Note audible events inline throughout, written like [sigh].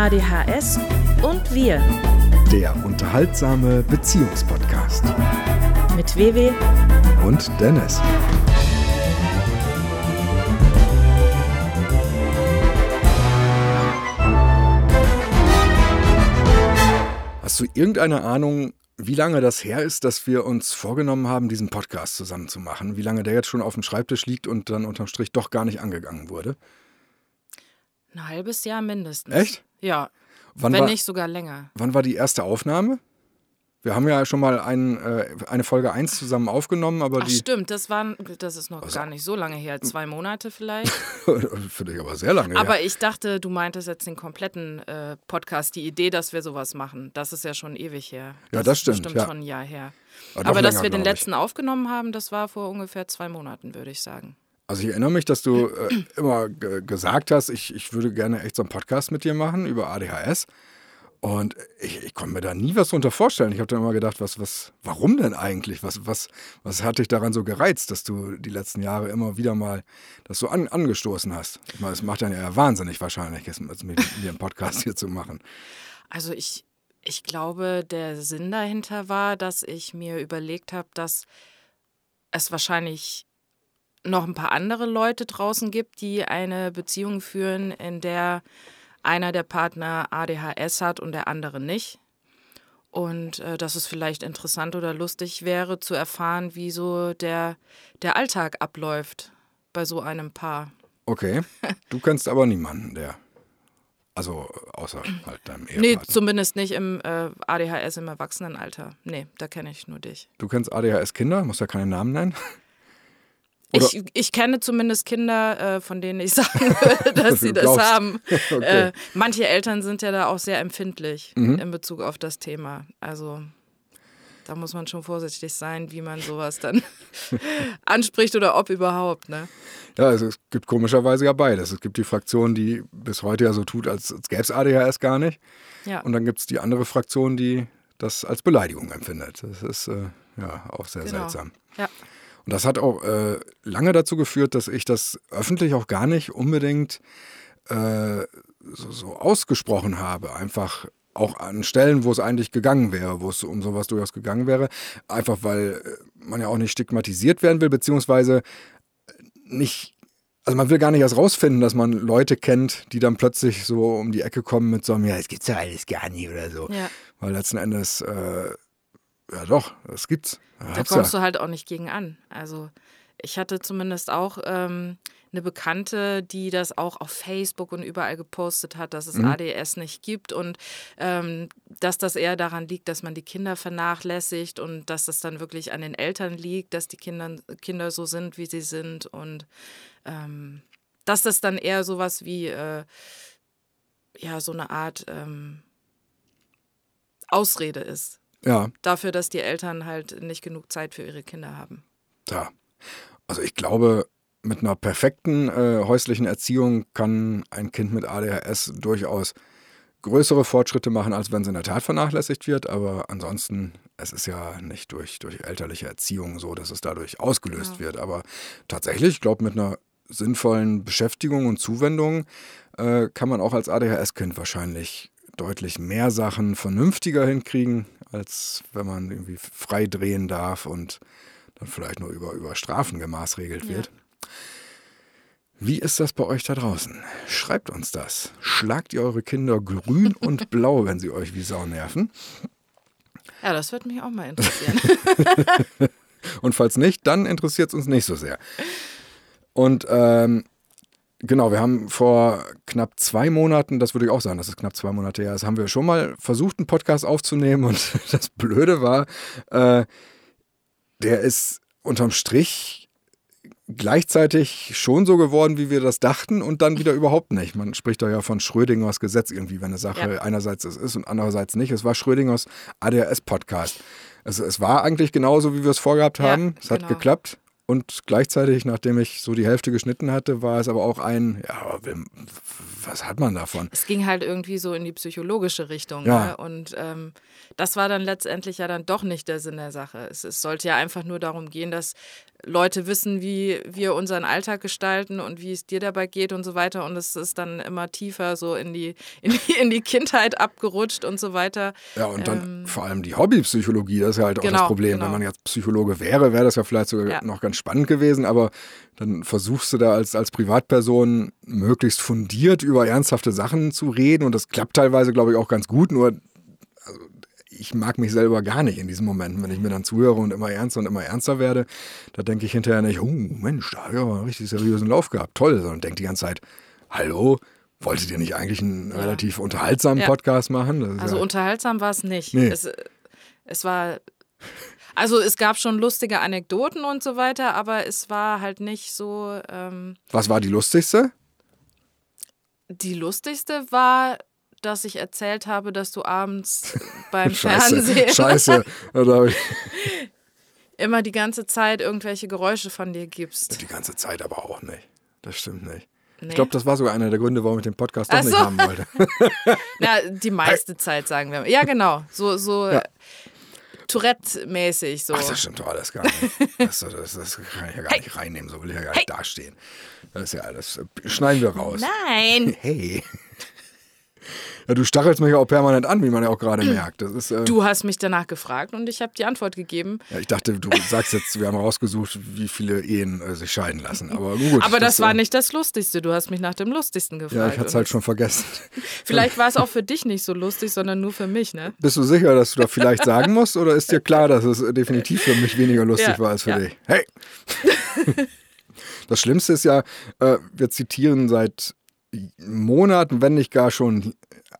ADHS und wir. Der unterhaltsame Beziehungspodcast. Mit Wewe und Dennis. Hast du irgendeine Ahnung, wie lange das her ist, dass wir uns vorgenommen haben, diesen Podcast zusammen zu machen? Wie lange der jetzt schon auf dem Schreibtisch liegt und dann unterm Strich doch gar nicht angegangen wurde? Ein halbes Jahr mindestens. Echt? Ja. Wann wenn war, nicht sogar länger. Wann war die erste Aufnahme? Wir haben ja schon mal ein, äh, eine Folge 1 zusammen aufgenommen, aber Ach die. stimmt, das, waren, das ist noch gar nicht so lange her. Zwei Monate vielleicht. [laughs] Für dich aber sehr lange. Aber her. ich dachte, du meintest jetzt den kompletten äh, Podcast, die Idee, dass wir sowas machen. Das ist ja schon ewig her. Ja, das ist stimmt, Bestimmt ja. schon ein Jahr her. Aber doch Aber dass länger, wir den ich. letzten aufgenommen haben, das war vor ungefähr zwei Monaten, würde ich sagen. Also ich erinnere mich, dass du äh, immer ge- gesagt hast, ich, ich würde gerne echt so einen Podcast mit dir machen über ADHS. Und ich, ich konnte mir da nie was drunter vorstellen. Ich habe dann immer gedacht, was, was, warum denn eigentlich? Was, was, was hat dich daran so gereizt, dass du die letzten Jahre immer wieder mal das so an, angestoßen hast? Ich meine, es macht dann ja wahnsinnig wahrscheinlich, jetzt mit mir einen Podcast hier zu machen. Also ich, ich glaube, der Sinn dahinter war, dass ich mir überlegt habe, dass es wahrscheinlich noch ein paar andere Leute draußen gibt, die eine Beziehung führen, in der einer der Partner ADHS hat und der andere nicht. Und äh, dass es vielleicht interessant oder lustig wäre zu erfahren, wie so der, der Alltag abläuft bei so einem Paar. Okay, du kennst aber niemanden, der, also außer halt deinem Nee, Ehepartner. zumindest nicht im äh, ADHS im Erwachsenenalter. Nee, da kenne ich nur dich. Du kennst ADHS-Kinder, musst ja keine Namen nennen. [laughs] Oder- Ich, ich kenne zumindest Kinder, äh, von denen ich [laughs] sagen würde, [laughs] dass sie das glaubst. haben. [laughs] Okay. Äh, manche Eltern sind ja da auch sehr empfindlich Mhm. in Bezug auf das Thema. Also da muss man schon vorsichtig sein, wie man sowas dann anspricht oder ob überhaupt. Ne? Ja, also es gibt komischerweise ja beides. Es gibt die Fraktion, die bis heute ja so tut, als, als gäbe es ADHS gar nicht. Ja. Und dann gibt es die andere Fraktion, die das als Beleidigung empfindet. Das ist äh, ja auch sehr Genau. seltsam. ja. Und das hat auch äh, lange dazu geführt, dass ich das öffentlich auch gar nicht unbedingt äh, so, so ausgesprochen habe. Einfach auch an Stellen, wo es eigentlich gegangen wäre, wo es um sowas durchaus gegangen wäre. Einfach weil äh, man ja auch nicht stigmatisiert werden will, beziehungsweise nicht. Also man will gar nicht erst rausfinden, dass man Leute kennt, die dann plötzlich so um die Ecke kommen mit so einem, ja, es gibt's ja alles gar nicht oder so. ja. Weil letzten Endes, äh, ja doch, das gibt's. Da hab's kommst ja. du halt auch nicht gegen an. Also ich hatte zumindest auch ähm, eine Bekannte, die das auch auf Facebook und überall gepostet hat, dass es Mhm. ADS nicht gibt und ähm, dass das eher daran liegt, dass man die Kinder vernachlässigt und dass das dann wirklich an den Eltern liegt, dass die Kinder, Kinder so sind, wie sie sind und ähm, dass das dann eher sowas wie äh, ja so eine Art ähm, Ausrede ist Ja, dafür, dass die Eltern halt nicht genug Zeit für ihre Kinder haben. Ja, also ich glaube, mit einer perfekten äh, häuslichen Erziehung kann ein Kind mit ADHS durchaus größere Fortschritte machen, als wenn es in der Tat vernachlässigt wird. Aber ansonsten, es ist ja nicht durch, durch elterliche Erziehung so, dass es dadurch ausgelöst wird. Aber tatsächlich, ich glaube, mit einer sinnvollen Beschäftigung und Zuwendung äh, kann man auch als ADHS-Kind wahrscheinlich deutlich mehr Sachen vernünftiger hinkriegen, als wenn man irgendwie frei drehen darf und dann vielleicht nur über, über Strafen gemaßregelt wird. Wie ist das bei euch da draußen? Schreibt uns das. Schlagt ihr eure Kinder grün [laughs] und blau, wenn sie euch wie Sau nerven? Ja, das würde mich auch mal interessieren. [laughs] Und falls nicht, dann interessiert es uns nicht so sehr. Und ähm, genau, wir haben vor knapp zwei Monaten, das würde ich auch sagen, dass es knapp zwei Monate her ist, haben wir schon mal versucht, einen Podcast aufzunehmen. Und [laughs] das Blöde war, äh, der ist unterm Strich gleichzeitig schon so geworden, wie wir das dachten und dann wieder überhaupt nicht. Man spricht da ja von Schrödingers Gesetz irgendwie, wenn eine Sache Ja. einerseits es ist und andererseits nicht. Es war Schrödingers ADHS-Podcast. Es, es war eigentlich genauso, wie wir es vorgehabt Ja, haben. Es hat genau. geklappt. Und gleichzeitig, nachdem ich so die Hälfte geschnitten hatte, war es aber auch ein, ja, was hat man davon? es ging halt irgendwie so in die psychologische Richtung. Ja. Ne? Und ähm, das war dann letztendlich ja dann doch nicht der Sinn der Sache. Es, es sollte ja einfach nur darum gehen, dass Leute wissen, wie wir unseren Alltag gestalten und wie es dir dabei geht und so weiter. Und es ist dann immer tiefer so in die, [laughs] in die, in die Kindheit abgerutscht und so weiter. Ja, und dann ähm, vor allem die Hobbypsychologie, das ist ja halt auch genau, das Problem. Genau. Wenn man jetzt Psychologe wäre, wäre das ja vielleicht sogar ja. noch ganz spannend gewesen, aber dann versuchst du da als, als Privatperson möglichst fundiert über ernsthafte Sachen zu reden und das klappt teilweise, glaube ich, auch ganz gut, nur ich mag mich selber gar nicht in diesen Momenten, wenn ich mir dann zuhöre und immer ernster und immer ernster werde. Da denke ich hinterher nicht, oh Mensch, da habe ich aber einen richtig seriösen Lauf gehabt, toll, sondern denke die ganze Zeit, hallo, wolltet ihr nicht eigentlich einen ja. relativ unterhaltsamen ja. Podcast machen? Also ja unterhaltsam war es nicht. Nee. Es, es war also es gab schon lustige Anekdoten und so weiter, aber es war halt nicht so. Ähm, Was war die lustigste? Die lustigste war, dass ich erzählt habe, dass du abends [laughs] beim Scheiße, Fernsehen [laughs] Scheiße. immer die ganze Zeit irgendwelche Geräusche von dir gibst. Die ganze Zeit aber auch nicht. Das stimmt nicht. Nee. Ich glaube, das war sogar einer der Gründe, warum ich den Podcast doch so. nicht haben wollte. [laughs] Na, die meiste Zeit, sagen wir. Ja, genau. So, so ja. Tourette-mäßig. So. Ach, das stimmt doch alles gar nicht. Das, das, das kann ich ja gar hey. nicht reinnehmen, so will ich ja gar hey. nicht dastehen. Das ist ja alles. Schneiden wir raus. Nein. Hey. Ja, du stachelst mich auch permanent an, wie man ja auch gerade merkt. Das ist, äh du hast mich danach gefragt und ich habe die Antwort gegeben. Ja, ich dachte, du sagst jetzt, wir haben rausgesucht, wie viele Ehen äh, sich scheiden lassen. Aber gut. Aber das, das war äh, nicht das Lustigste. Du hast mich nach dem Lustigsten gefragt. Ja, ich hatte es halt schon vergessen. [laughs] Vielleicht war es auch für dich nicht so lustig, sondern nur für mich, ne? Bist du sicher, dass du da vielleicht sagen musst? Oder ist dir klar, dass es definitiv für mich weniger lustig ja, war als für ja. dich? Hey! [laughs] Das Schlimmste ist ja, äh, wir zitieren seit Monaten, wenn nicht gar schon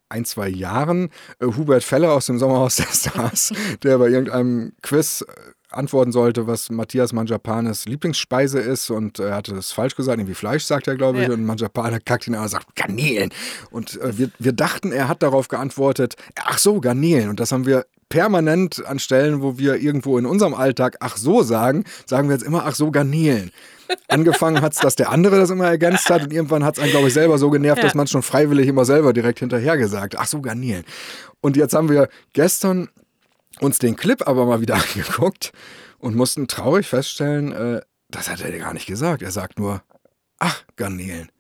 ein, zwei Jahren äh, Hubert Feller aus dem Sommerhaus [laughs] der Stars, der bei irgendeinem Quiz äh, antworten sollte, was Matthias Manjapanes Lieblingsspeise ist und er hatte das falsch gesagt, irgendwie Fleisch sagt er, glaube ich, ja. und Manjapane kackt ihn an und sagt Garnelen. Und äh, wir, wir dachten, er hat darauf geantwortet, ach so, Garnelen. Und das haben wir permanent an Stellen, wo wir irgendwo in unserem Alltag ach so sagen, sagen wir jetzt immer ach so Garnelen. Angefangen hat es, dass der andere das immer ergänzt hat und irgendwann hat es einen, glaube ich, selber so genervt, ja. dass man es schon freiwillig immer selber direkt hinterher gesagt. Ach so, Garnelen. Und jetzt haben wir gestern uns den Clip aber mal wieder [laughs] angeguckt und mussten traurig feststellen, äh, das hat er gar nicht gesagt. Er sagt nur, ach, Garnelen.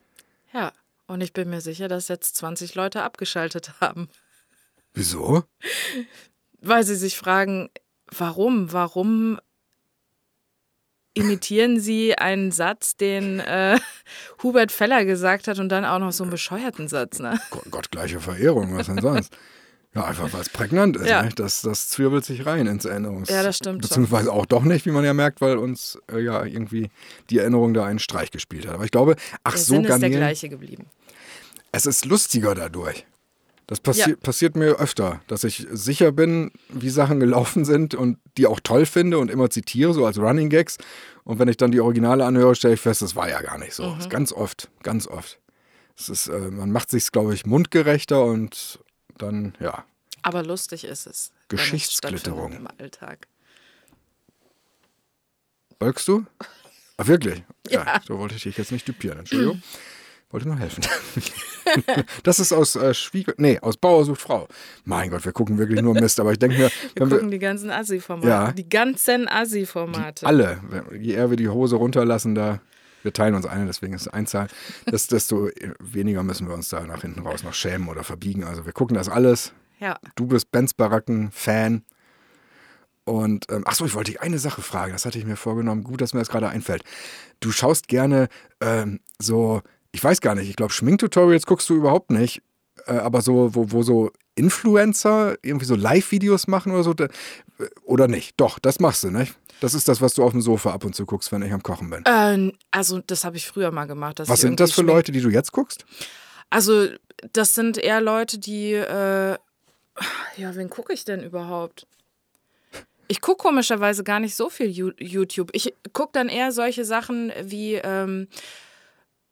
Ja, und ich bin mir sicher, dass jetzt 20 Leute abgeschaltet haben. Wieso? Weil sie sich fragen, warum? Warum imitieren Sie einen Satz, den äh, [laughs] Hubert Feller gesagt hat und dann auch noch so einen bescheuerten Satz, ne? Gott, gleiche Verehrung, was denn sonst? Ja, einfach weil es prägnant ist. Ja. Ne? Das, das zwirbelt sich rein ins Erinnerungs... Ja, das stimmt. Beziehungsweise schon. auch doch nicht, wie man ja merkt, weil uns äh, ja irgendwie die Erinnerung da einen Streich gespielt hat. Aber ich glaube, ach der so, Sinn Garnelen, ist der gleiche geblieben. Es ist lustiger dadurch. Das passi ja. passiert mir öfter, dass ich sicher bin, wie Sachen gelaufen sind und die auch toll finde und immer zitiere, so als Running Gags. Und wenn ich dann die Originale anhöre, stelle ich fest, das war ja gar nicht so. Mhm. ganz oft, ganz oft. Es ist, äh, man macht sich, glaube ich, mundgerechter und dann, ja. Aber lustig ist es. Geschichtsklitterung. Im Alltag. Folgst du? Ach, wirklich? [laughs] Ja. ja. So wollte ich dich jetzt nicht düpieren. Entschuldigung. [clears throat] Wollte nur helfen. [laughs] das ist aus äh, Schwieger. Nee, aus Bauer sucht Frau. Mein Gott, wir gucken wirklich nur Mist. Aber ich denke mir. Wir gucken wir, die ganzen Assi-Formate. Ja, die ganzen Assi-Formate. Alle. Je eher wir die Hose runterlassen, da. Wir teilen uns eine, deswegen ist es Einzahl. Das, desto weniger müssen wir uns da nach hinten raus noch schämen oder verbiegen. Also wir gucken das alles. Ja. Du bist Benz Baracken-Fan. Und ähm, achso, ich wollte dich eine Sache fragen, das hatte ich mir vorgenommen. Gut, dass mir das gerade einfällt. Du schaust gerne ähm, so ich weiß gar nicht, ich glaube, Schminktutorials guckst du überhaupt nicht. Äh, aber so, wo, wo so Influencer irgendwie so Live-Videos machen oder so, da, oder nicht? Doch, das machst du, nicht? Das ist das, was du auf dem Sofa ab und zu guckst, wenn ich am Kochen bin. Ähm, also, das habe ich früher mal gemacht. was sind das für Leute, die du jetzt guckst? Also, das sind eher Leute, die. Äh, ja, wen gucke ich denn überhaupt? Ich gucke komischerweise gar nicht so viel YouTube. Ich gucke dann eher solche Sachen wie. Ähm,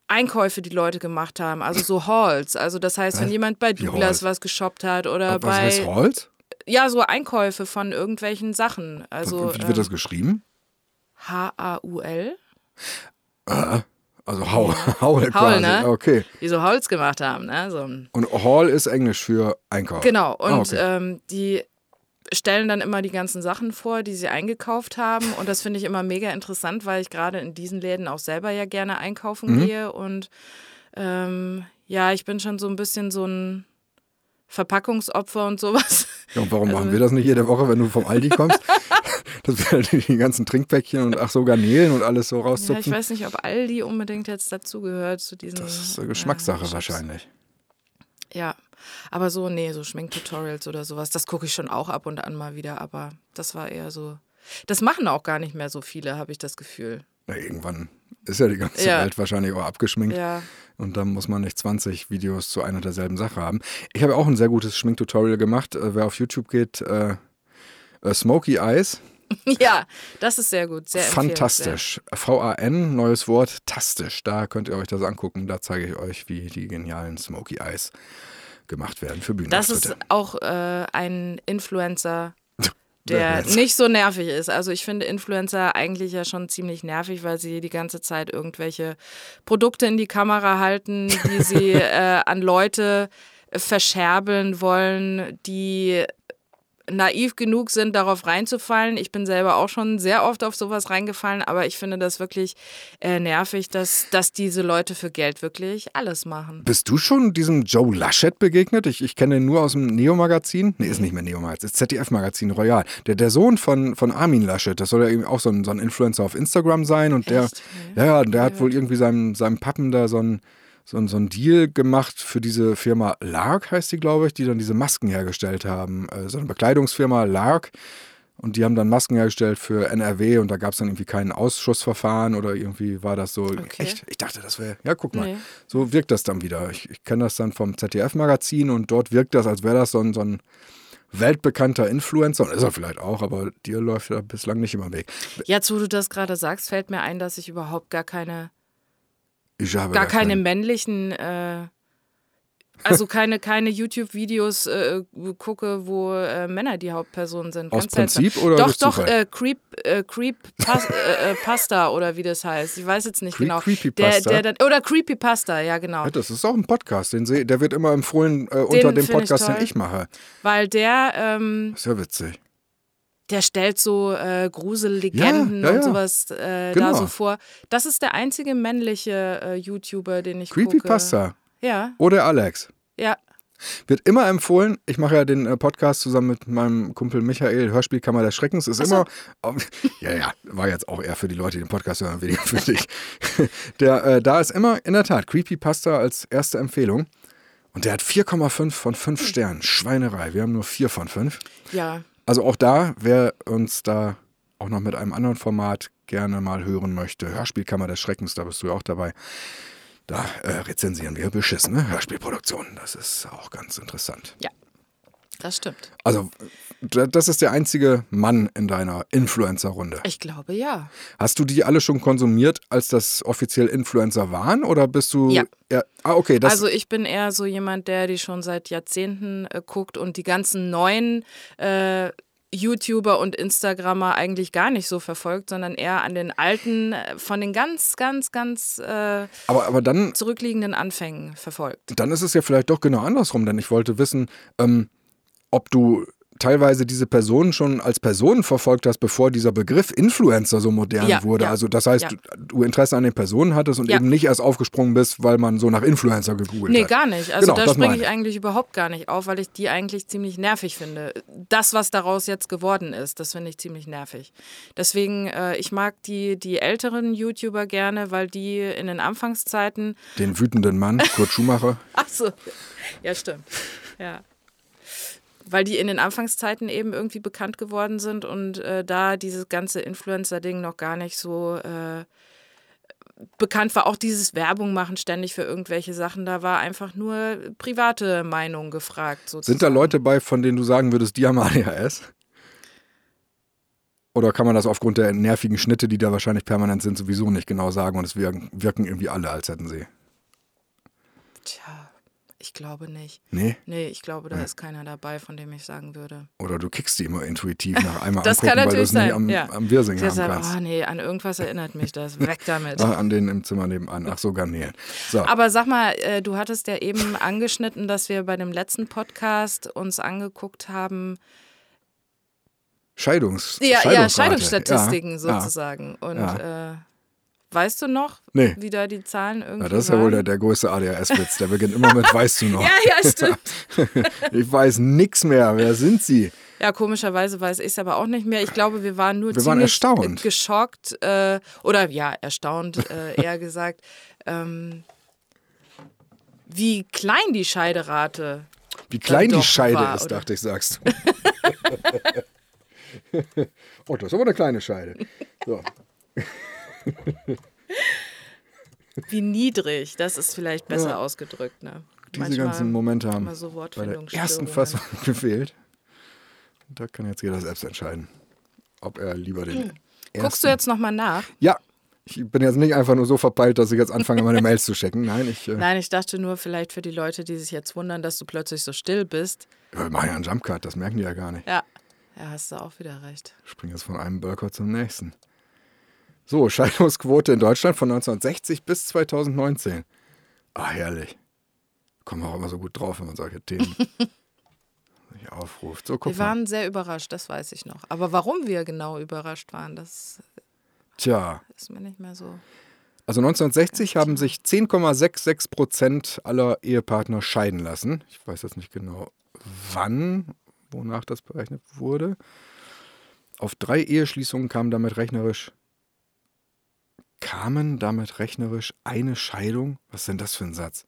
Einkäufe, die Leute gemacht haben, also so Halls. Also das heißt, wenn jemand bei Douglas was geshoppt hat oder was bei. Was heißt Halls? Ja, so Einkäufe von irgendwelchen Sachen. Also, wie wird das ähm, geschrieben? H-A-U-L. Ah, also Haul, ja. [laughs] Haul quasi. Ne? Okay. Die so Halls gemacht haben. Ne? So. Und Hall ist Englisch für Einkauf. Genau. Und ah, okay. ähm, die stellen dann immer die ganzen Sachen vor, die sie eingekauft haben. Und das finde ich immer mega interessant, weil ich gerade in diesen Läden auch selber ja gerne einkaufen Mhm. gehe. Und ähm, ja, ich bin schon so ein bisschen so ein Verpackungsopfer und sowas. Ja, und warum Also machen wir das nicht jede Woche, wenn du vom Aldi kommst? [laughs] Dass wir die ganzen Trinkpäckchen und ach so Garnelen und alles so Ja, ich rauszupfen. weiß nicht, ob Aldi unbedingt jetzt dazugehört zu diesen. das ist eine Geschmackssache Chips. wahrscheinlich. Ja, aber so, nee, so Schminktutorials oder sowas, das gucke ich schon auch ab und an mal wieder, aber das war eher so. Das machen auch gar nicht mehr so viele, habe ich das Gefühl. Na, irgendwann ist ja die ganze Ja. Welt wahrscheinlich auch abgeschminkt. Ja. Und dann muss man nicht 20 Videos zu einer derselben Sache haben. Ich habe auch ein sehr gutes Schminktutorial gemacht. Äh, wer auf YouTube geht, äh, äh, Smoky Eyes. [laughs] Ja, das ist sehr gut. Sehr Fantastisch. V-A-N, neues Wort, tastisch. Da könnt ihr euch das angucken. Da zeige ich euch, wie die genialen Smoky Eyes gemacht werden für Das ist auch äh, ein Influencer, [laughs] der nicht so nervig ist. Also ich finde Influencer eigentlich ja schon ziemlich nervig, weil sie die ganze Zeit irgendwelche Produkte in die Kamera halten, die sie [laughs] äh, an Leute verscherbeln wollen, die naiv genug sind, darauf reinzufallen. Ich bin selber auch schon sehr oft auf sowas reingefallen, aber ich finde das wirklich äh, nervig, dass, dass diese Leute für Geld wirklich alles machen. Bist du schon diesem Joe Laschet begegnet? Ich, ich kenne ihn nur aus dem Neo-Magazin. Nee, ist nicht mehr Neo-Magazin, ist ZDF-Magazin Royal. Der, der Sohn von, von Armin Laschet, das soll ja eben auch so ein, so ein Influencer auf Instagram sein. Und der, Echt? ja, ja, der hat wohl irgendwie seinem, seinem Pappen da so ein, so, ein, so ein Deal gemacht für diese Firma Lark, heißt die, glaube ich, die dann diese Masken hergestellt haben. Äh, so eine Bekleidungsfirma Lark. Und die haben dann Masken hergestellt für NRW und da gab es dann irgendwie kein Ausschussverfahren oder irgendwie war das so. Okay. Echt? Ich dachte, das wäre. Ja, guck mal. Nee. So wirkt das dann wieder. Ich, ich kenne das dann vom ZDF-Magazin und dort wirkt das, als wäre das so ein, so ein weltbekannter Influencer. Und ist er vielleicht auch, aber dir läuft er bislang nicht den Weg. Jetzt, wo du das gerade sagst, fällt mir ein, dass ich überhaupt gar keine, Ich habe gar keine keinen- männlichen, äh, also keine, keine YouTube-Videos äh, gucke, wo äh, Männer die Hauptpersonen sind. Aus Ganz seltsam. Prinzip oder Doch, doch, äh, Creep, äh, Creep Pas äh, Pasta oder wie das heißt. Ich weiß jetzt nicht Cre- genau. Creepypasta? Der, der dann, oder Creepypasta, ja genau. Ja, das ist auch ein Podcast, den seh, der wird immer empfohlen unter dem finde ich Podcast, den ich mache. Weil der, ähm, Das ist ja witzig. Der stellt so äh, Grusellegenden Ja, ja, ja. und sowas äh, Genau. da so vor. Das ist der einzige männliche äh, YouTuber, den ich Creepypasta. gucke. Ja, Oder Alex. ja. Wird immer empfohlen. Ich mache ja den äh, Podcast zusammen mit meinem Kumpel Michael, Hörspielkammer des Schreckens. Ist so. immer. [laughs] ja, ja, war jetzt auch eher für die Leute, die den Podcast hören, weniger für dich. [laughs] Der, äh, da ist immer in der Tat Creepypasta als erste Empfehlung. Und der hat 4,5 von 5 Sternen. Schweinerei. Wir haben nur 4 von 5. Ja, Also auch da, wer uns da auch noch mit einem anderen Format gerne mal hören möchte, Hörspielkammer des Schreckens, da bist du ja auch dabei. Da äh, rezensieren wir beschissene Hörspielproduktionen. Das ist auch ganz interessant. ja. Das stimmt. Also, das ist der einzige Mann in deiner Influencer-Runde. Ich glaube ja. Hast du die alle schon konsumiert, als das offiziell Influencer waren? Oder bist du. Ja. eher- ah, okay. Das, also ich bin eher so jemand, der die schon seit Jahrzehnten äh, guckt und die ganzen neuen äh, YouTuber und Instagrammer eigentlich gar nicht so verfolgt, sondern eher an den alten, äh, von den ganz, ganz, ganz äh, aber, aber dann, zurückliegenden Anfängen verfolgt. dann ist es ja vielleicht doch genau andersrum, denn ich wollte wissen, ähm, ob du teilweise diese Personen schon als Personen verfolgt hast, bevor dieser Begriff Influencer so modern Ja, wurde. ja, Also das heißt, ja. du, Interesse an den Personen hattest und eben nicht erst aufgesprungen bist, weil man so nach Influencer gegoogelt Nee, hat. gar nicht. Also Genau, da das springe ich. eigentlich überhaupt gar nicht auf, weil ich die eigentlich ziemlich nervig finde. Das, was daraus jetzt geworden ist, das finde ich ziemlich nervig. Deswegen, äh, ich mag die, die älteren YouTuber gerne, weil die in den Anfangszeiten. Den wütenden Mann, Kurt Schumacher. [laughs] Ach so, ja, stimmt. Ja. Weil die in den Anfangszeiten eben irgendwie bekannt geworden sind und äh, da dieses ganze Influencer-Ding noch gar nicht so äh, bekannt war. Auch dieses Werbung machen ständig für irgendwelche Sachen, da war einfach nur private Meinung gefragt. Sozusagen. Sind da Leute bei, von denen du sagen würdest, die haben [laughs] ADHS? Oder kann man das aufgrund der nervigen Schnitte, die da wahrscheinlich permanent sind, sowieso nicht genau sagen und es wirken, wirken irgendwie alle, als hätten sie? Tja, ich glaube nicht. Nee? Nee, ich glaube, da ist keiner dabei, von dem ich sagen würde. Oder du kickst die immer intuitiv nach [laughs] einmal Das angucken, kann weil du natürlich es nicht sein. am, ja. am Wirsing haben kannst. oh nee, an irgendwas erinnert mich das. Weg damit. Ah, [laughs] an den im Zimmer nebenan. Ach so, Garnelen. So. Aber sag mal, äh, du hattest ja eben angeschnitten, dass wir bei dem letzten Podcast uns angeguckt haben, Scheidungs Ja, ja Scheidungsrate. Scheidungsstatistiken Ja, sozusagen. Und äh, weißt du noch, Nee. wie da die Zahlen irgendwie Ja, das ist ja wohl der, der größte ADHS-Witz. Der beginnt immer mit Weißt du noch? [laughs] Ja, ja, stimmt. [laughs] Ich weiß nix mehr. Wer sind Sie? Ja, komischerweise weiß ich es aber auch nicht mehr. Ich glaube, wir waren nur Wir waren ziemlich erstaunt. geschockt äh, oder ja, erstaunt äh, eher [laughs] gesagt, ähm, wie klein die Scheiderate Wie klein die Scheide war, ist, oder? dachte ich, sagst du. oh, das ist aber eine kleine Scheide. So. [laughs] Wie niedrig, das ist vielleicht besser Ja. ausgedrückt. Ne? Diese Manchmal ganzen Momente haben so bei der ersten Fassung [laughs] gefehlt. Da kann jetzt jeder selbst entscheiden, ob er lieber den. Hm. Guckst du jetzt nochmal nach? Ja, ich bin jetzt nicht einfach nur so verpeilt, dass ich jetzt anfange, meine [laughs] Mails zu checken. Nein, ich äh, Nein, ich dachte nur vielleicht für die Leute, die sich jetzt wundern, dass du plötzlich so still bist. ja, wir machen ja einen Jumpcut, das merken die ja gar nicht. Ja, ja, hast du auch wieder recht. Ich springe jetzt von einem Bölker zum nächsten. So, Scheidungsquote in Deutschland von 1960 bis 2019. Ah, herrlich. Kommen wir auch immer so gut drauf, wenn man solche Themen [laughs] sich aufruft. So, Wir mal. waren sehr überrascht, das weiß ich noch. Aber warum wir genau überrascht waren, das Tja, ist mir nicht mehr so. also 1960 haben sich 10,66 Prozent aller Ehepartner scheiden lassen. Ich weiß jetzt nicht genau wann, wonach das berechnet wurde. Auf drei Eheschließungen kam damit rechnerisch kamen damit rechnerisch eine Scheidung. Was ist denn das für ein Satz?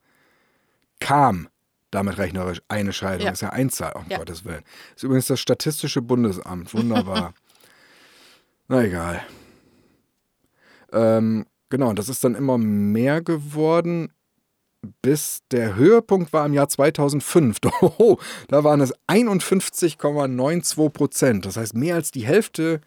Kam damit rechnerisch eine Scheidung. Ja. Das ist ja Einzahl, um Ja. Gottes Willen. Das ist übrigens das Statistische Bundesamt. Wunderbar. [laughs] Na egal. Ähm, genau, das ist dann immer mehr geworden, bis der Höhepunkt war im Jahr 2005. [laughs] Oh, da waren es 51,92 Prozent. Das heißt, mehr als die Hälfte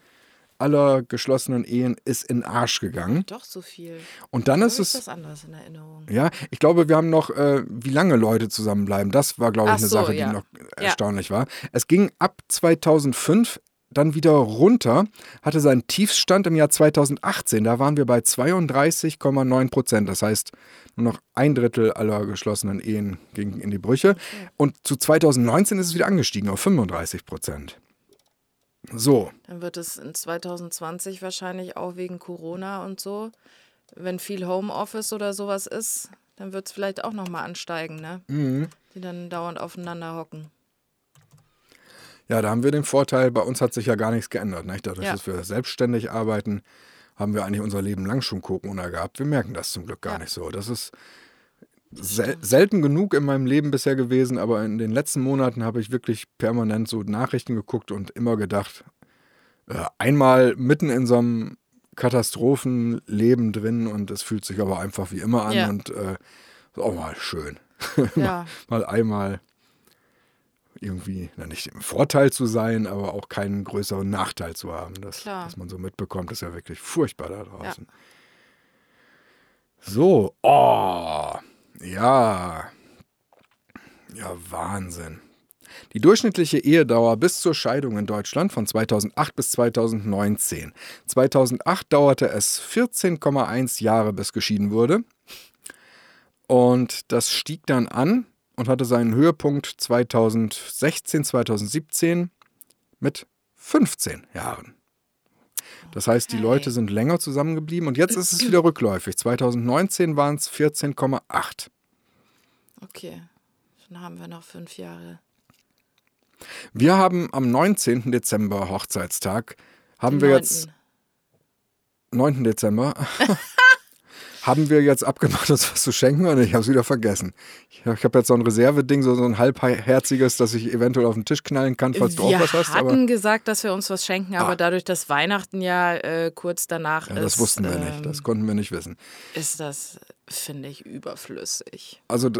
aller geschlossenen Ehen ist in Arsch gegangen. Doch so viel. Und dann ist es das anders in Erinnerung. ja, ich glaube, wir haben noch, äh, wie lange Leute zusammenbleiben. Das war, glaube ich, Ach eine so, Sache, die ja. noch Ja. erstaunlich war. Es ging ab 2005 dann wieder runter, hatte seinen Tiefstand im Jahr 2018. Da waren wir bei 32,9 Prozent. Das heißt, nur noch ein Drittel aller geschlossenen Ehen ging in die Brüche. Und zu 2019 ist es wieder angestiegen auf 35 Prozent. So, Dann wird es in 2020 wahrscheinlich auch wegen Corona und so, wenn viel Homeoffice oder sowas ist, dann wird es vielleicht auch nochmal ansteigen, ne? Mhm. Die dann dauernd aufeinander hocken. Ja, da haben wir den Vorteil, bei uns hat sich ja gar nichts geändert. Nicht? Dadurch, Ja. dass wir selbstständig arbeiten, haben wir eigentlich unser Leben lang schon Corona gehabt. Wir merken das zum Glück gar Ja. nicht so. Das ist sel selten genug in meinem Leben bisher gewesen, aber in den letzten Monaten habe ich wirklich permanent so Nachrichten geguckt und immer gedacht, äh, einmal mitten in so einem Katastrophenleben drin und es fühlt sich aber einfach wie immer an Ja. und äh, ist auch mal schön. [laughs] Ja, mal einmal irgendwie, na nicht im Vorteil zu sein, aber auch keinen größeren Nachteil zu haben. Das, Klar. was man so mitbekommt, ist ja wirklich furchtbar da draußen. So, oh, ja. Ja, Wahnsinn. Die durchschnittliche Ehedauer bis zur Scheidung in Deutschland von 2008 bis 2019. 2008 dauerte es 14,1 Jahre, bis geschieden wurde. Und das stieg dann an und hatte seinen Höhepunkt 2016, 2017 mit 15 Jahren. Das heißt, die. Leute sind länger zusammengeblieben und jetzt ist es wieder rückläufig. 2019 waren es 14,8. okay. Dann haben wir noch fünf Jahre. Wir haben am 19. Dezember Hochzeitstag, haben Den wir 9.. jetzt 9. Dezember [laughs] haben wir jetzt abgemacht, [laughs] uns was zu schenken und ich habe es wieder vergessen. Ich, ich habe jetzt so ein Reserveding, so, so ein halbherziges, das ich eventuell auf den Tisch knallen kann, falls du wir auch was hast. hatten Aber gesagt, dass wir uns was schenken, aber Ah. dadurch, dass Weihnachten ja äh, kurz danach ja, ist, das wussten wir nicht, ähm, das konnten wir nicht wissen. ist das, finde ich, überflüssig. Also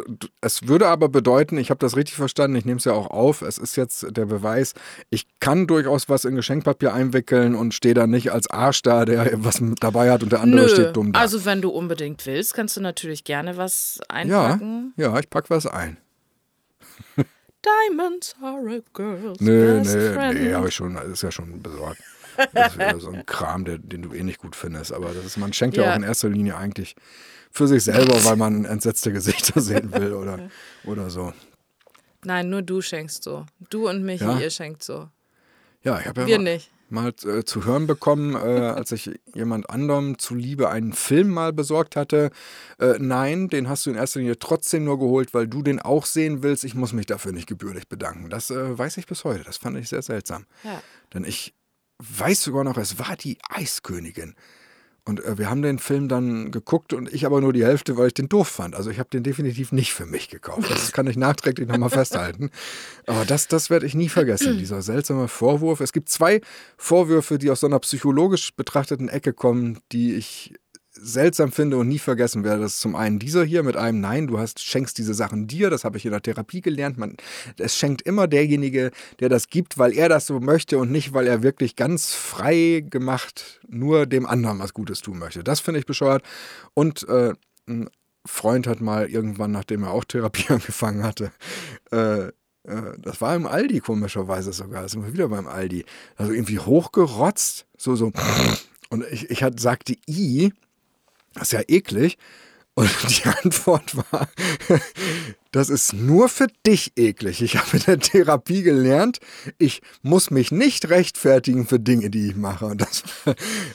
es würde aber bedeuten, ich habe das richtig verstanden, ich nehme es ja auch auf, es ist jetzt der Beweis, ich kann durchaus was in Geschenkpapier einwickeln und stehe da nicht als Arsch da, der was dabei hat und der andere Nö, steht dumm da. also wenn du unbedingt willst, kannst du natürlich gerne was ja, einpacken. ja, ich pack was ein. Diamonds are a girl's Nö, best nö, friend. nee, habe ich schon, ist ja schon besorgt. Das ist wieder so ein Kram, der, den du eh nicht gut findest. Aber das ist, man schenkt ja. Ja. auch in erster Linie eigentlich für sich selber, weil man entsetzte Gesichter sehen will oder, oder so. Nein, nur du schenkst so. Du und Michi, Ja? ihr schenkt so. Ja, ich habe ja Wir mal- nicht. mal äh, zu hören bekommen, äh, als ich jemand anderem zuliebe einen Film mal besorgt hatte. Äh, nein, den hast du in erster Linie trotzdem nur geholt, weil du den auch sehen willst. Ich muss mich dafür nicht gebührlich bedanken. Das äh, weiß ich bis heute. Das fand ich sehr seltsam. Ja. Denn ich weiß sogar noch, es war die Eiskönigin. Und äh, wir haben den Film dann geguckt und ich aber nur die Hälfte, weil ich den doof fand. Also ich habe den definitiv nicht für mich gekauft. Das kann ich nachträglich nochmal [laughs] festhalten. Aber das, das werde ich nie vergessen, dieser seltsame Vorwurf. Es gibt zwei Vorwürfe, die aus so einer psychologisch betrachteten Ecke kommen, die ich seltsam finde und nie vergessen werde. Ist zum einen dieser hier mit einem Nein, du hast, schenkst diese Sachen dir, das habe ich in der Therapie gelernt. Man, es schenkt immer derjenige, der das gibt, weil er das so möchte und nicht, weil er wirklich ganz frei gemacht nur dem anderen was Gutes tun möchte. Das finde ich bescheuert. Und äh, ein Freund hat mal irgendwann, nachdem er auch Therapie [laughs] angefangen hatte, äh, äh, das war im Aldi komischerweise sogar, das sind wir wieder beim Aldi, also irgendwie hochgerotzt, so, so. Und ich, ich hat, sagte I, das ist ja eklig. Und [laughs] die Antwort war, das ist nur für dich eklig. Ich habe in der Therapie gelernt, ich muss mich nicht rechtfertigen für Dinge, die ich mache. Und das, [laughs]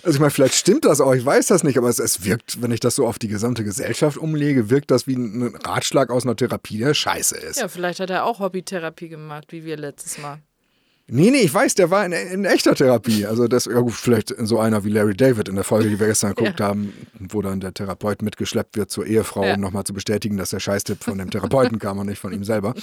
also ich meine, vielleicht stimmt das auch, ich weiß das nicht, aber es, es wirkt, wenn ich das so auf die gesamte Gesellschaft umlege, wirkt das wie ein Ratschlag aus einer Therapie, der scheiße ist. Ja, vielleicht hat er auch Hobbytherapie gemacht, wie wir letztes Mal. Nee, nee, ich weiß, der war in, in echter Therapie. Also das, ja gut, vielleicht so einer wie Larry David in der Folge, die wir gestern geguckt ja. haben, wo dann der Therapeut mitgeschleppt wird zur Ehefrau, ja. um nochmal zu bestätigen, dass der Scheißtipp von dem Therapeuten kam und nicht von ihm selber.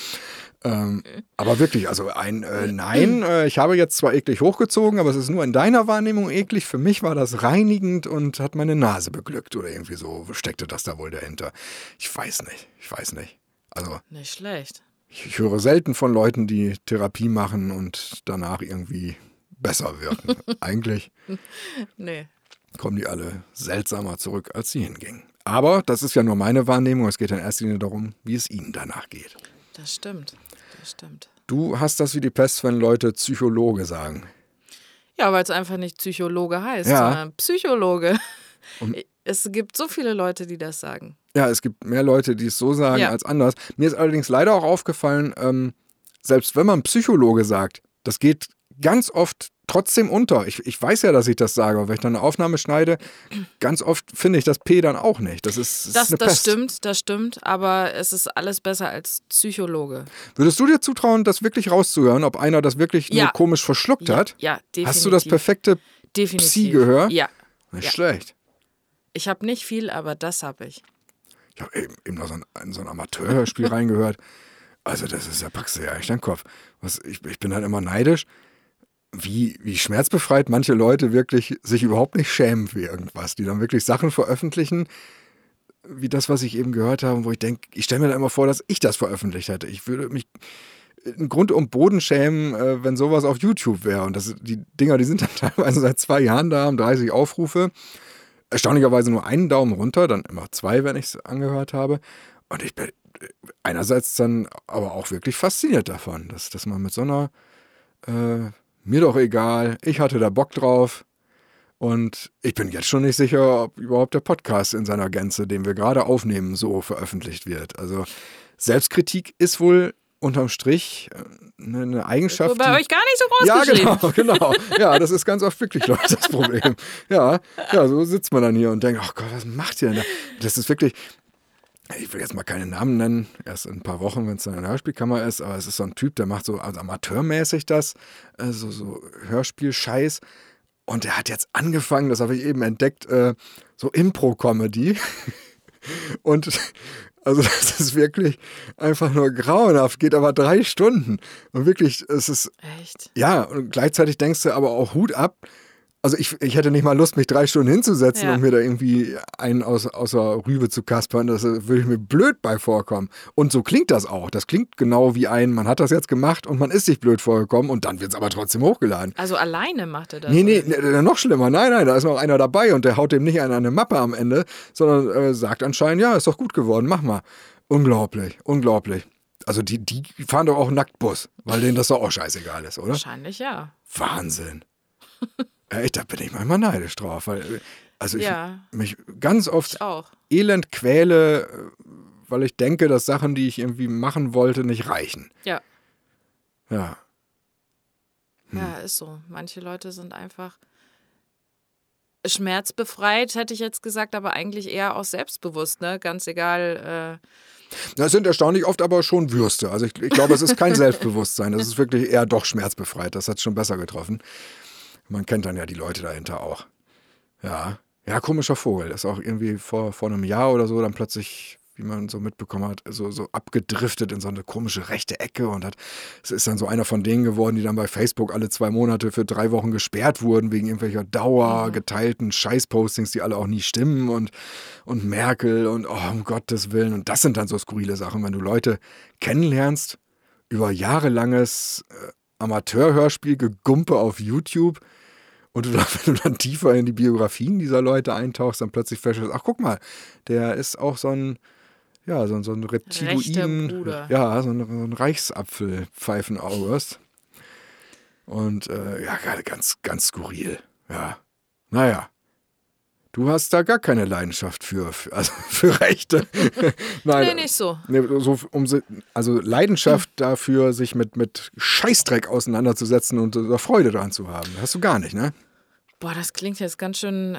Ähm, aber wirklich, also ein äh, Nein, äh, ich habe jetzt zwar eklig hochgezogen, aber es ist nur in deiner Wahrnehmung eklig. Für mich war das reinigend und hat meine Nase beglückt oder irgendwie so steckte das da wohl dahinter. Ich weiß nicht, ich weiß nicht. Also, nicht schlecht. Ich höre selten von Leuten, die Therapie machen und danach irgendwie besser wirken. [laughs] Eigentlich nee. kommen die alle seltsamer zurück, als sie hingingen. Aber das ist ja nur meine Wahrnehmung. Es geht in erster Linie darum, wie es ihnen danach geht. Das stimmt. Das stimmt. Du hast das wie die Pest, wenn Leute Psychologe sagen. Ja, weil es einfach nicht Psychologe heißt, Ja. sondern Psychologe. Und- es gibt so viele Leute, die das sagen. Ja, es gibt mehr Leute, die es so sagen Ja. als anders. Mir ist allerdings leider auch aufgefallen, ähm, selbst wenn man Psychologe sagt, das geht ganz oft trotzdem unter. Ich, ich weiß ja, dass ich das sage, aber wenn ich dann eine Aufnahme schneide, ganz oft finde ich das P dann auch nicht. Das ist, Das, ist eine das Pest. stimmt, das stimmt, aber es ist alles besser als Psychologe. Würdest du dir zutrauen, das wirklich rauszuhören, ob einer das wirklich nur Ja. komisch verschluckt Ja, hat? ja, definitiv. Hast du das perfekte. Psi-Gehör? Ja. Nicht Ja. schlecht. Ich habe nicht viel, aber das habe ich. Ich habe eben, eben noch so ein, in so ein Amateurhörspiel [laughs] reingehört. Also, das ist ja packst du ja echt den Kopf. Was, ich, ich bin dann immer neidisch, wie, wie schmerzbefreit manche Leute wirklich sich überhaupt nicht schämen für irgendwas, die dann wirklich Sachen veröffentlichen, wie das, was ich eben gehört habe, wo ich denke, ich stelle mir dann immer vor, dass ich das veröffentlicht hätte. Ich würde mich in Grund und Boden schämen, äh, wenn sowas auf YouTube wäre. Und das, die Dinger, die sind dann [laughs] teilweise seit zwei Jahren da, haben 30 Aufrufe. Erstaunlicherweise nur einen Daumen runter, dann immer zwei, wenn ich es angehört habe. Und ich bin einerseits dann aber auch wirklich fasziniert davon, dass, dass man mit so einer, äh, mir doch egal, ich hatte da Bock drauf. Und ich bin jetzt schon nicht sicher, ob überhaupt der Podcast in seiner Gänze, den wir gerade aufnehmen, so veröffentlicht wird. Also Selbstkritik ist wohl unterm Strich äh, eine, eine Eigenschaft. So bei die- euch gar nicht so groß ja, geschrieben. genau, genau. Ja, das ist ganz oft wirklich Leute das Problem. Ja, ja, so sitzt man dann hier und denkt, ach Gott, was macht ihr denn da? Das ist wirklich, ich will jetzt mal keine Namen nennen, erst in ein paar Wochen, wenn es dann eine Hörspielkammer ist, aber es ist so ein Typ, der macht so also amateurmäßig das, äh, so, so Hörspiel-Scheiß. Und der hat jetzt angefangen, das habe ich eben entdeckt, äh, so Impro-Comedy. [laughs] Und also [laughs] das ist wirklich einfach nur grauenhaft, geht aber drei Stunden. Und wirklich, es ist Echt? ja, und gleichzeitig denkst du aber auch Hut ab. Also ich, ich hätte nicht mal Lust, mich drei Stunden hinzusetzen Ja. und mir da irgendwie einen aus, außer Rübe zu kaspern. Das äh, würde ich mir blöd bei vorkommen. Und so klingt das auch. Das klingt genau wie ein, man hat das jetzt gemacht und man ist sich blöd vorgekommen und dann wird es aber trotzdem hochgeladen. Also alleine macht er das? Nee, nee, nee, noch schlimmer. Nein, nein, da ist noch einer dabei und der haut dem nicht einen an eine Mappe am Ende, sondern äh, sagt anscheinend, ja, ist doch gut geworden, mach mal. Unglaublich, unglaublich. Also die, die fahren doch auch Nacktbus, weil denen das doch auch scheißegal ist, oder? Wahrscheinlich ja. Wahnsinn. [laughs] Echt, da bin ich manchmal neidisch drauf, weil äh, also ich Ja. mich ganz oft elend quäle, äh, weil ich denke, dass Sachen, die ich irgendwie machen wollte, nicht reichen. Ja. Ja. Ja, ist so. Manche Leute sind einfach schmerzbefreit, hätte ich jetzt gesagt, aber eigentlich eher auch selbstbewusst, ne? Ganz egal. Äh das sind erstaunlich oft aber schon Würste. Also ich, ich glaube, es ist kein [laughs] Selbstbewusstsein. Es ist wirklich eher doch schmerzbefreit. Das hat schon besser getroffen. Man kennt dann ja die Leute dahinter auch. Ja. Ja, komischer Vogel. Das ist auch irgendwie vor, vor einem Jahr oder so dann plötzlich wie man so mitbekommen hat, so, so abgedriftet in so eine komische rechte Ecke und hat, es ist dann so einer von denen geworden, die dann bei Facebook alle zwei Monate für drei Wochen gesperrt wurden, wegen irgendwelcher Dauer mhm. geteilten Scheißpostings, die alle auch nie stimmen und, und Merkel und oh, um Gottes Willen. Und das sind dann so skurrile Sachen, wenn du Leute kennenlernst über jahrelanges äh, Amateurhörspiel, Gegumpe auf YouTube, und [laughs] wenn du dann tiefer in die Biografien dieser Leute eintauchst, dann plötzlich feststellst, ach guck mal, der ist auch so ein, ja, so, so ein Reptiloiden, ja, so ein, so ein Reichsapfel-Pfeifenaugust. Und äh, ja, ganz, ganz skurril. Ja. Naja. Du hast da gar keine Leidenschaft für, für also [laughs] für Rechte. Nein, nee, nicht so. Nee, so um, also Leidenschaft hm. dafür, sich mit, mit Scheißdreck auseinanderzusetzen und uh, Freude daran zu haben. Hast du gar nicht, ne? Boah, das klingt jetzt ganz schön. Äh,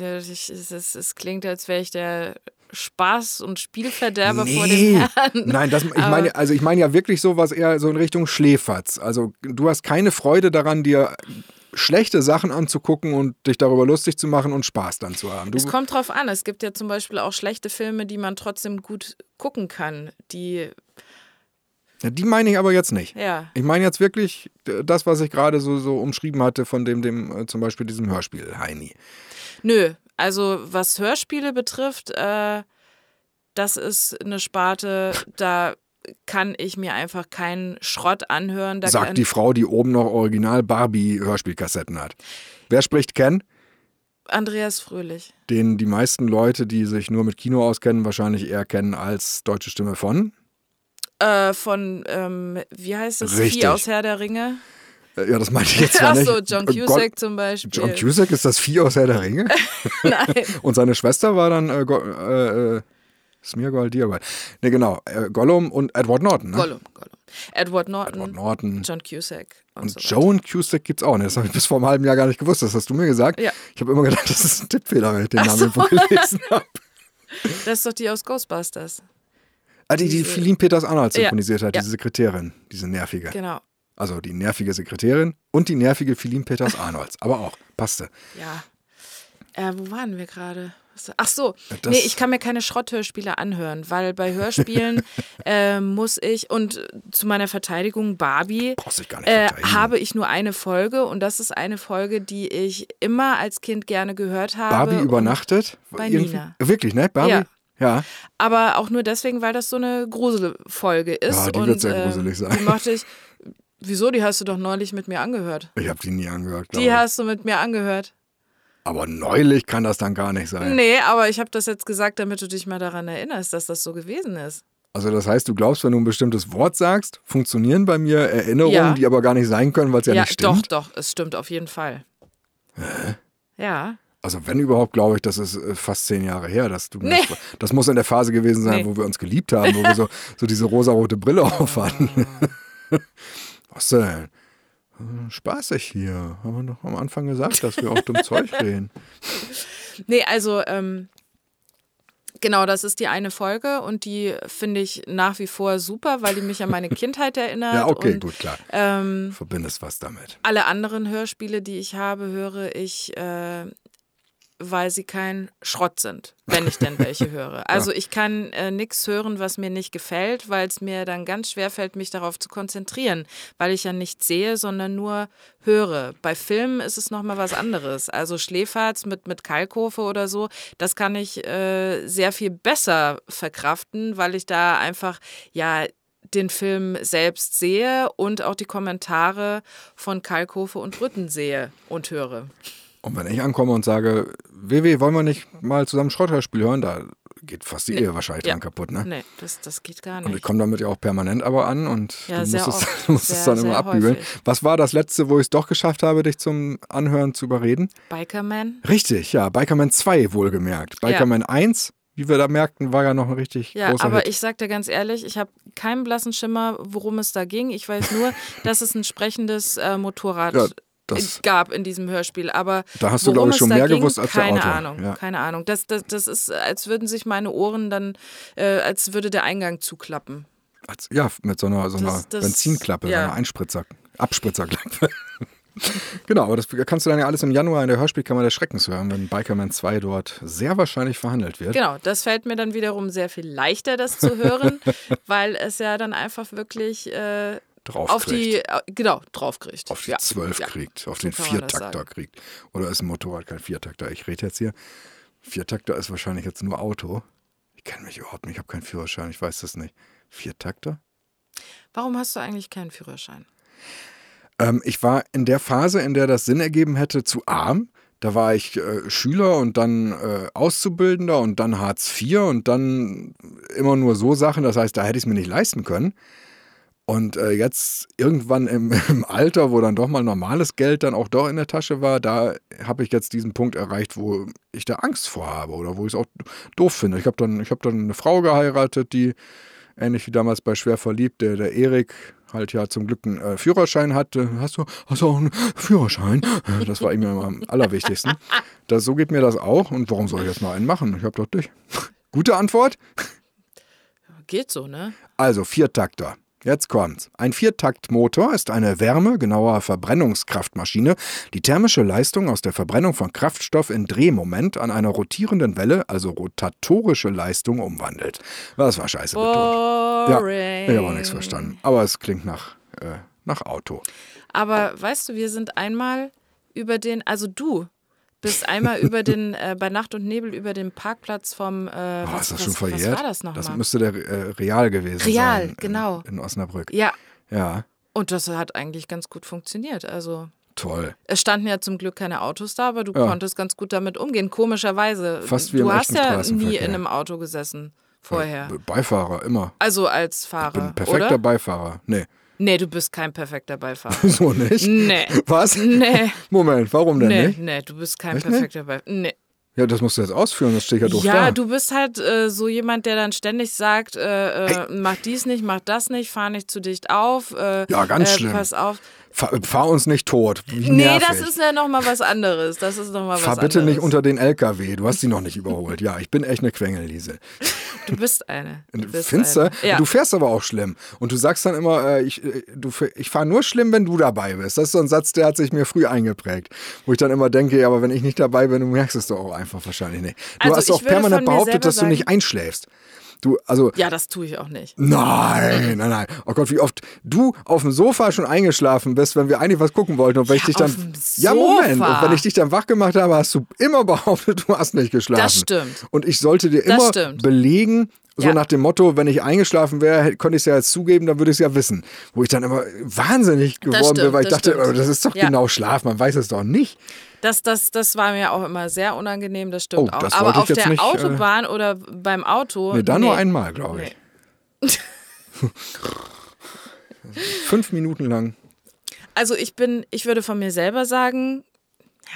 es, es, es klingt, als wäre ich der Spaß und Spielverderber nee. vor dem Herrn. Nein, das, ich meine, also ich meine ja wirklich so was eher so in Richtung Schläferz. Also du hast keine Freude daran, dir schlechte Sachen anzugucken und dich darüber lustig zu machen und Spaß dann zu haben. Du es kommt drauf an. Es gibt ja zum Beispiel auch schlechte Filme, die man trotzdem gut gucken kann, die die meine ich aber jetzt nicht. Ja. Ich meine jetzt wirklich das, was ich gerade so, so umschrieben hatte von dem, dem äh, zum Beispiel diesem Hörspiel Heini. Nö, also was Hörspiele betrifft, äh, das ist eine Sparte, da kann ich mir einfach keinen Schrott anhören. Da Sagt die Frau, die oben noch original Barbie-Hörspielkassetten hat. Wer spricht Ken? Andreas Fröhlich. Den die meisten Leute, die sich nur mit Kino auskennen, wahrscheinlich eher kennen als deutsche Stimme von. Äh, von, ähm, wie heißt das? Richtig. Vieh aus Herr der Ringe. Äh, ja, das meinte ich jetzt [laughs] gar nicht. Achso, John äh, Cusack Gott, zum Beispiel. John Cusack ist das Vieh aus Herr der Ringe? [laughs] Nein. [laughs] Und seine Schwester war dann äh, äh, äh Smeargol, Diargol. Ne, genau. Äh, Gollum und Edward Norton. Ne? Gollum, Gollum. Edward Norton, Edward Norton. John Cusack. Und, und so Joan Cusack gibt's auch. Ne? Das habe ich bis vor einem halben Jahr gar nicht gewusst. Das hast du mir gesagt. Ja. Ich habe immer gedacht, das ist ein Tippfehler, wenn ich den Namen so. gelesen habe. Das ist doch die aus Ghostbusters. Ah, die, die Philin Peters Arnold synchronisiert hat, diese Sekretärin, diese nervige. Genau. Also die nervige Sekretärin und die nervige Philin Peters [laughs] Arnolds. Aber auch, passte. Ja. Äh, wo waren wir gerade? Ach so, das nee, ich kann mir keine Schrotthörspiele anhören, weil bei Hörspielen [laughs] äh, muss ich, und zu meiner Verteidigung Barbie, ich äh, habe ich nur eine Folge und das ist eine Folge, die ich immer als Kind gerne gehört habe. Barbie übernachtet? Bei Nina. Wirklich, ne? Barbie? Ja. Ja. Aber auch nur deswegen, weil das so eine Gruselfolge ist. Ja, die und, wird sehr äh, gruselig sein. Die mochte ich. Wieso? Die hast du doch neulich mit mir angehört. Ich habe die nie angehört. Die ich. hast du mit mir angehört. Aber neulich kann das dann gar nicht sein. Nee, aber ich habe das jetzt gesagt, damit du dich mal daran erinnerst, dass das so gewesen ist. Also das heißt, du glaubst, wenn du ein bestimmtes Wort sagst, funktionieren bei mir Erinnerungen, ja. die aber gar nicht sein können, weil es ja, ja nicht stimmt? Doch, doch, es stimmt auf jeden Fall. Hä? Ja. Also wenn überhaupt, glaube ich, das ist äh, fast zehn Jahre her, dass du nee. das, das muss in der Phase gewesen sein, nee. wo wir uns geliebt haben, wo wir so, so diese rosarote Brille auf hatten. [laughs] Was denn? Hm, spaßig hier. Haben wir doch am Anfang gesagt, dass wir auch dumm Zeug reden. [laughs] Nee, also ähm, genau, das ist die eine Folge und die finde ich nach wie vor super, weil die mich an meine [laughs] Kindheit erinnert. ja, okay, und, gut, klar. Ähm, Verbindest was damit. Alle anderen Hörspiele, die ich habe, höre ich äh, weil sie kein Schrott sind, wenn ich denn welche [laughs] höre. Also ich kann äh, nichts hören, was mir nicht gefällt, weil es mir dann ganz schwer fällt, mich darauf zu konzentrieren, weil ich ja nicht sehe, sondern nur höre. Bei Filmen ist es nochmal was anderes. Also Schläferz mit, mit Kalkofe oder so, das kann ich äh, sehr viel besser verkraften, weil ich da einfach, ja, den Film selbst sehe und auch die Kommentare von Kalkofe und Brütten sehe und höre. Und wenn ich ankomme und sage, WW, wollen wir nicht mal zusammen Schrotthörspiel hören, da geht fast die nee. Ehe wahrscheinlich ja. dran kaputt, ne? Nee, das, das geht gar nicht. Und ich komme damit ja auch permanent aber an und ja, du musst, es, musst sehr, es, [laughs] dann immer abbügeln. Häufig. Was war das letzte, wo ich es doch geschafft habe, dich zum Anhören zu überreden? Bikerman. Richtig, ja. Bikerman 2 wohlgemerkt. Bikerman ja. 1 wie wir da merkten, war ja noch ein richtig Ja, großer aber Hit. ich sag dir ganz ehrlich, ich habe keinen blassen Schimmer, worum es da ging. Ich weiß nur, [laughs] dass es ein sprechendes äh, Motorrad Ja, das- gab in diesem Hörspiel. Aber Da hast du, worum glaub ich, schon mehr ging, gewusst als der keine Autor. Ahnung, Ja. keine Ahnung. Das, das, das ist, als würden sich meine Ohren dann, äh, als würde der Eingang zuklappen. Als, ja, mit so einer, so einer Das- das- Benzinklappe, ja. so einer Einspritzer, Abspritzerklappe. [laughs] genau, aber das kannst du dann ja alles im Januar in der Hörspielkammer des Schreckens hören, wenn Bikerman 2 dort sehr wahrscheinlich verhandelt wird. Genau, das fällt mir dann wiederum sehr viel leichter, das zu hören, [laughs] weil es ja dann einfach wirklich äh, Drauf auf kriegt. die, äh, genau, draufkriegt. Auf die ja. 12 ja. kriegt, auf den Viertakter kriegt. Oder ist ein Motorrad kein Viertakter? Ich rede jetzt hier. Viertakter ist wahrscheinlich jetzt nur Auto. Ich kenne mich überhaupt nicht, ich habe keinen Führerschein, ich weiß das nicht. Viertakter? Warum hast du eigentlich keinen Führerschein? Ähm, ich war in der Phase, in der das Sinn ergeben hätte, zu arm. Da war ich äh, Schüler und dann äh, Auszubildender und dann Hartz IV und dann immer nur so Sachen. Das heißt, da hätte ich es mir nicht leisten können. Und äh, jetzt irgendwann im, [laughs] im Alter, wo dann doch mal normales Geld dann auch doch in der Tasche war, da habe ich jetzt diesen Punkt erreicht, wo ich da Angst vor habe oder wo ich es auch doof finde. Ich habe dann, ich hab dann eine Frau geheiratet, die ähnlich wie damals bei Schwer verliebt, der, der Erik halt ja zum Glück einen äh, Führerschein hatte. Hast du, hast du auch einen Führerschein? Das war ihm ja immer am allerwichtigsten. Das, so geht mir das auch. Und warum soll ich jetzt mal einen machen? Ich habe doch dich. Gute Antwort. Geht so, ne? Also Viertakter. Jetzt kommt's. Ein Viertaktmotor ist eine Wärme, genauer Verbrennungskraftmaschine, die thermische Leistung aus der Verbrennung von Kraftstoff in Drehmoment an einer rotierenden Welle, also rotatorische Leistung, umwandelt. Das war scheiße betont. Ja, Boring. ich habe auch nichts verstanden. Aber es klingt nach, äh, nach Auto. Aber weißt du, wir sind einmal über den, also du bist einmal über den, äh, bei Nacht und Nebel über den Parkplatz vom, äh, Oh, was, ist das was, schon was verjährt? war das nochmal? Das müsste der äh, Real gewesen Real, sein. genau. In, in Osnabrück. ja, Ja, und das hat eigentlich ganz gut funktioniert. Also toll. es standen ja zum Glück keine Autos da, aber du Ja. konntest ganz gut damit umgehen. Komischerweise. Fast wie du im hast ja nie in einem Auto gesessen vorher. Be- Beifahrer, immer. Also als Ich bin Fahrer, perfekter oder? Beifahrer. Nee, Nee, du bist kein perfekter Beifahrer. [laughs] so nicht. nee. Was? Nee. [laughs] Moment, warum denn Nee, nicht? nee, du bist kein Echt perfekter Beifahrer. Nee. Ja, das musst du jetzt ausführen, das steht ja doof Ja, da. du bist halt äh, so jemand, der dann ständig sagt, äh, äh, mach dies nicht, mach das nicht, fahr nicht zu dicht auf. Äh, Ja, ganz äh, schlimm. Pass auf. Fahr, fahr uns nicht tot. Wie Nee, nervig. das ist ja nochmal was anderes. Das ist noch mal was Fahr bitte anderes. nicht unter den LKW. Du hast sie noch nicht überholt. Ja, ich bin echt eine Quengelliese. Du bist eine. [laughs] Du bist Findest du? eine. Ja. Du fährst aber auch schlimm. Und du sagst dann immer, äh, ich, äh, du, ich fahre nur schlimm, wenn du dabei bist. Das ist so ein Satz, der hat sich mir früh eingeprägt. Wo ich dann immer denke, ja, aber wenn ich nicht dabei bin, du merkst es doch auch einfach wahrscheinlich nicht. Du Also hast auch permanent behauptet, dass du nicht sagen- einschläfst. Du, also, ja, das tue ich auch nicht. Nein, nein, nein. Oh Gott, wie oft du auf dem Sofa schon eingeschlafen bist, wenn wir eigentlich was gucken wollten. Und wenn Ja, ich dich dann. Ja, Moment. Und wenn ich dich dann wach gemacht habe, hast du immer [laughs] behauptet, du hast nicht geschlafen. Das stimmt. Und ich sollte dir immer belegen, so Ja. nach dem Motto, wenn ich eingeschlafen wäre, könnte ich es ja jetzt zugeben, dann würde ich es ja wissen. Wo ich dann immer wahnsinnig geworden bin, stimmt, weil ich das dachte, stimmt. oh, das ist doch Ja. genau Schlaf, man weiß es doch nicht. Das, das, das war mir auch immer sehr unangenehm, das stimmt Oh, auch. das Aber wollte ich auf der nicht, äh, Autobahn oder beim Auto. Nee, da nee. nur einmal, glaube ich. [laughs] Fünf Minuten lang. Also ich bin, ich würde von mir selber sagen,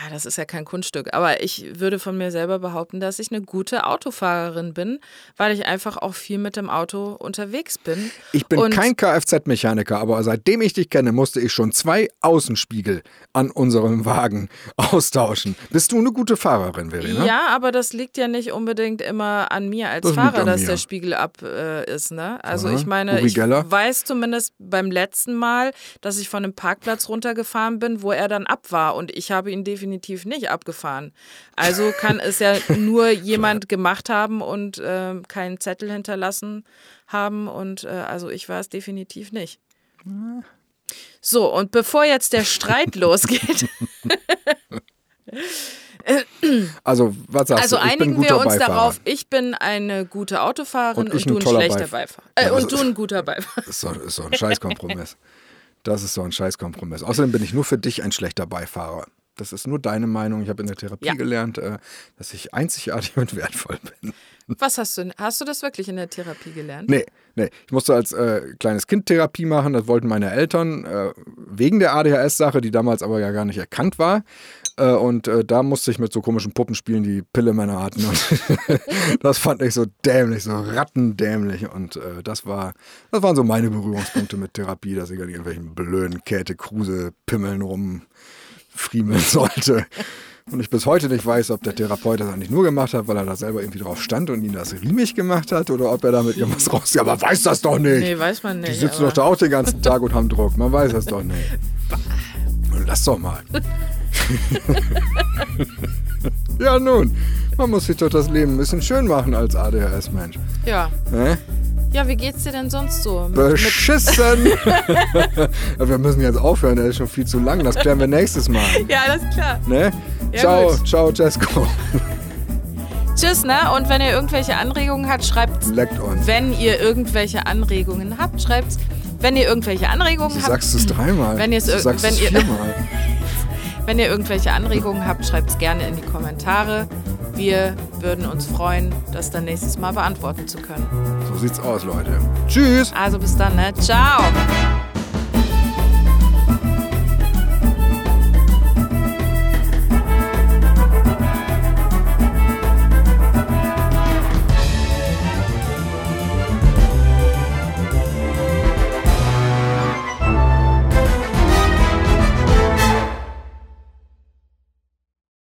ja, das ist ja kein Kunststück, aber ich würde von mir selber behaupten, dass ich eine gute Autofahrerin bin, weil ich einfach auch viel mit dem Auto unterwegs bin. Ich bin Und- kein Kfz-Mechaniker, aber seitdem ich dich kenne, musste ich schon zwei Außenspiegel an unserem Wagen [laughs] austauschen. Bist du eine gute Fahrerin, Verena? Ja, aber das liegt ja nicht unbedingt immer an mir als Das Fahrer, dass mir. der Spiegel ab äh, ist. Ne? Also Aha. ich meine, ich weiß zumindest beim letzten Mal, dass ich von einem Parkplatz runtergefahren bin, wo er dann ab war und ich habe ihn definitiv nicht abgefahren. Also kann es ja [laughs] nur jemand gemacht haben und äh, keinen Zettel hinterlassen haben und äh, also ich war es definitiv nicht. So, und bevor jetzt der Streit [laughs] losgeht, [laughs] Also, was sagst Also du? Ein einigen wir uns Beifahrer. darauf, ich bin eine gute Autofahrerin Und und, du ein schlechter Beif- Beifahrer. Äh, Ja, und du ein guter Beifahrer. Das ist doch, ist doch ein Scheißkompromiss. Das ist doch ein Scheißkompromiss. Außerdem bin ich nur für dich ein schlechter Beifahrer. Das ist nur deine Meinung. Ich habe in der Therapie Ja. gelernt, äh, dass ich einzigartig [laughs] und wertvoll bin. Was hast du, hast du das wirklich in der Therapie gelernt? Nee, nee. Ich musste als äh, kleines Kind Therapie machen. Das wollten meine Eltern äh, wegen der ADHS-Sache, die damals aber ja gar nicht erkannt war. Äh, und äh, da musste ich mit so komischen Puppen spielen, die Pillemänner hatten. Und [laughs] das fand ich so dämlich, so rattendämlich. Und äh, das war, das waren so meine Berührungspunkte mit Therapie, dass ich an irgendwelchen blöden Käthe Kruse Rumfriemeln sollte. Und ich bis heute nicht weiß, ob der Therapeut das eigentlich nur gemacht hat, weil er da selber irgendwie drauf stand und ihn das riemig gemacht hat oder ob er damit irgendwas raus. Ja, man weiß das doch nicht. Nee, weiß man nicht. Die sitzen doch da auch den ganzen Tag und haben Druck. Man weiß das doch nicht. [laughs] Lass doch mal. [laughs] ja, nun. Man muss sich doch das Leben ein bisschen schön machen als ADHS-Mensch. Ja. Äh? Ja, wie geht's dir denn sonst so? Beschissen! [laughs] wir müssen jetzt aufhören, der ist schon viel zu lang. Das klären wir nächstes Mal. ja, das ist klar. Ne? Ja, ciao, gut. ciao, Jessico. Tschüss, ne? Und wenn ihr irgendwelche Anregungen habt, schreibt's. Leckt uns. Wenn ihr irgendwelche Anregungen habt, schreibt's. Wenn ihr irgendwelche Anregungen Du habt, sagst es dreimal. Wenn es du sagst wenn es ihr- viermal. [laughs] wenn ihr irgendwelche Anregungen habt, schreibt's gerne in die Kommentare. Wir würden uns freuen, das dann nächstes Mal beantworten zu können. So sieht's aus, Leute. Tschüss. Also bis dann, ne? Ciao!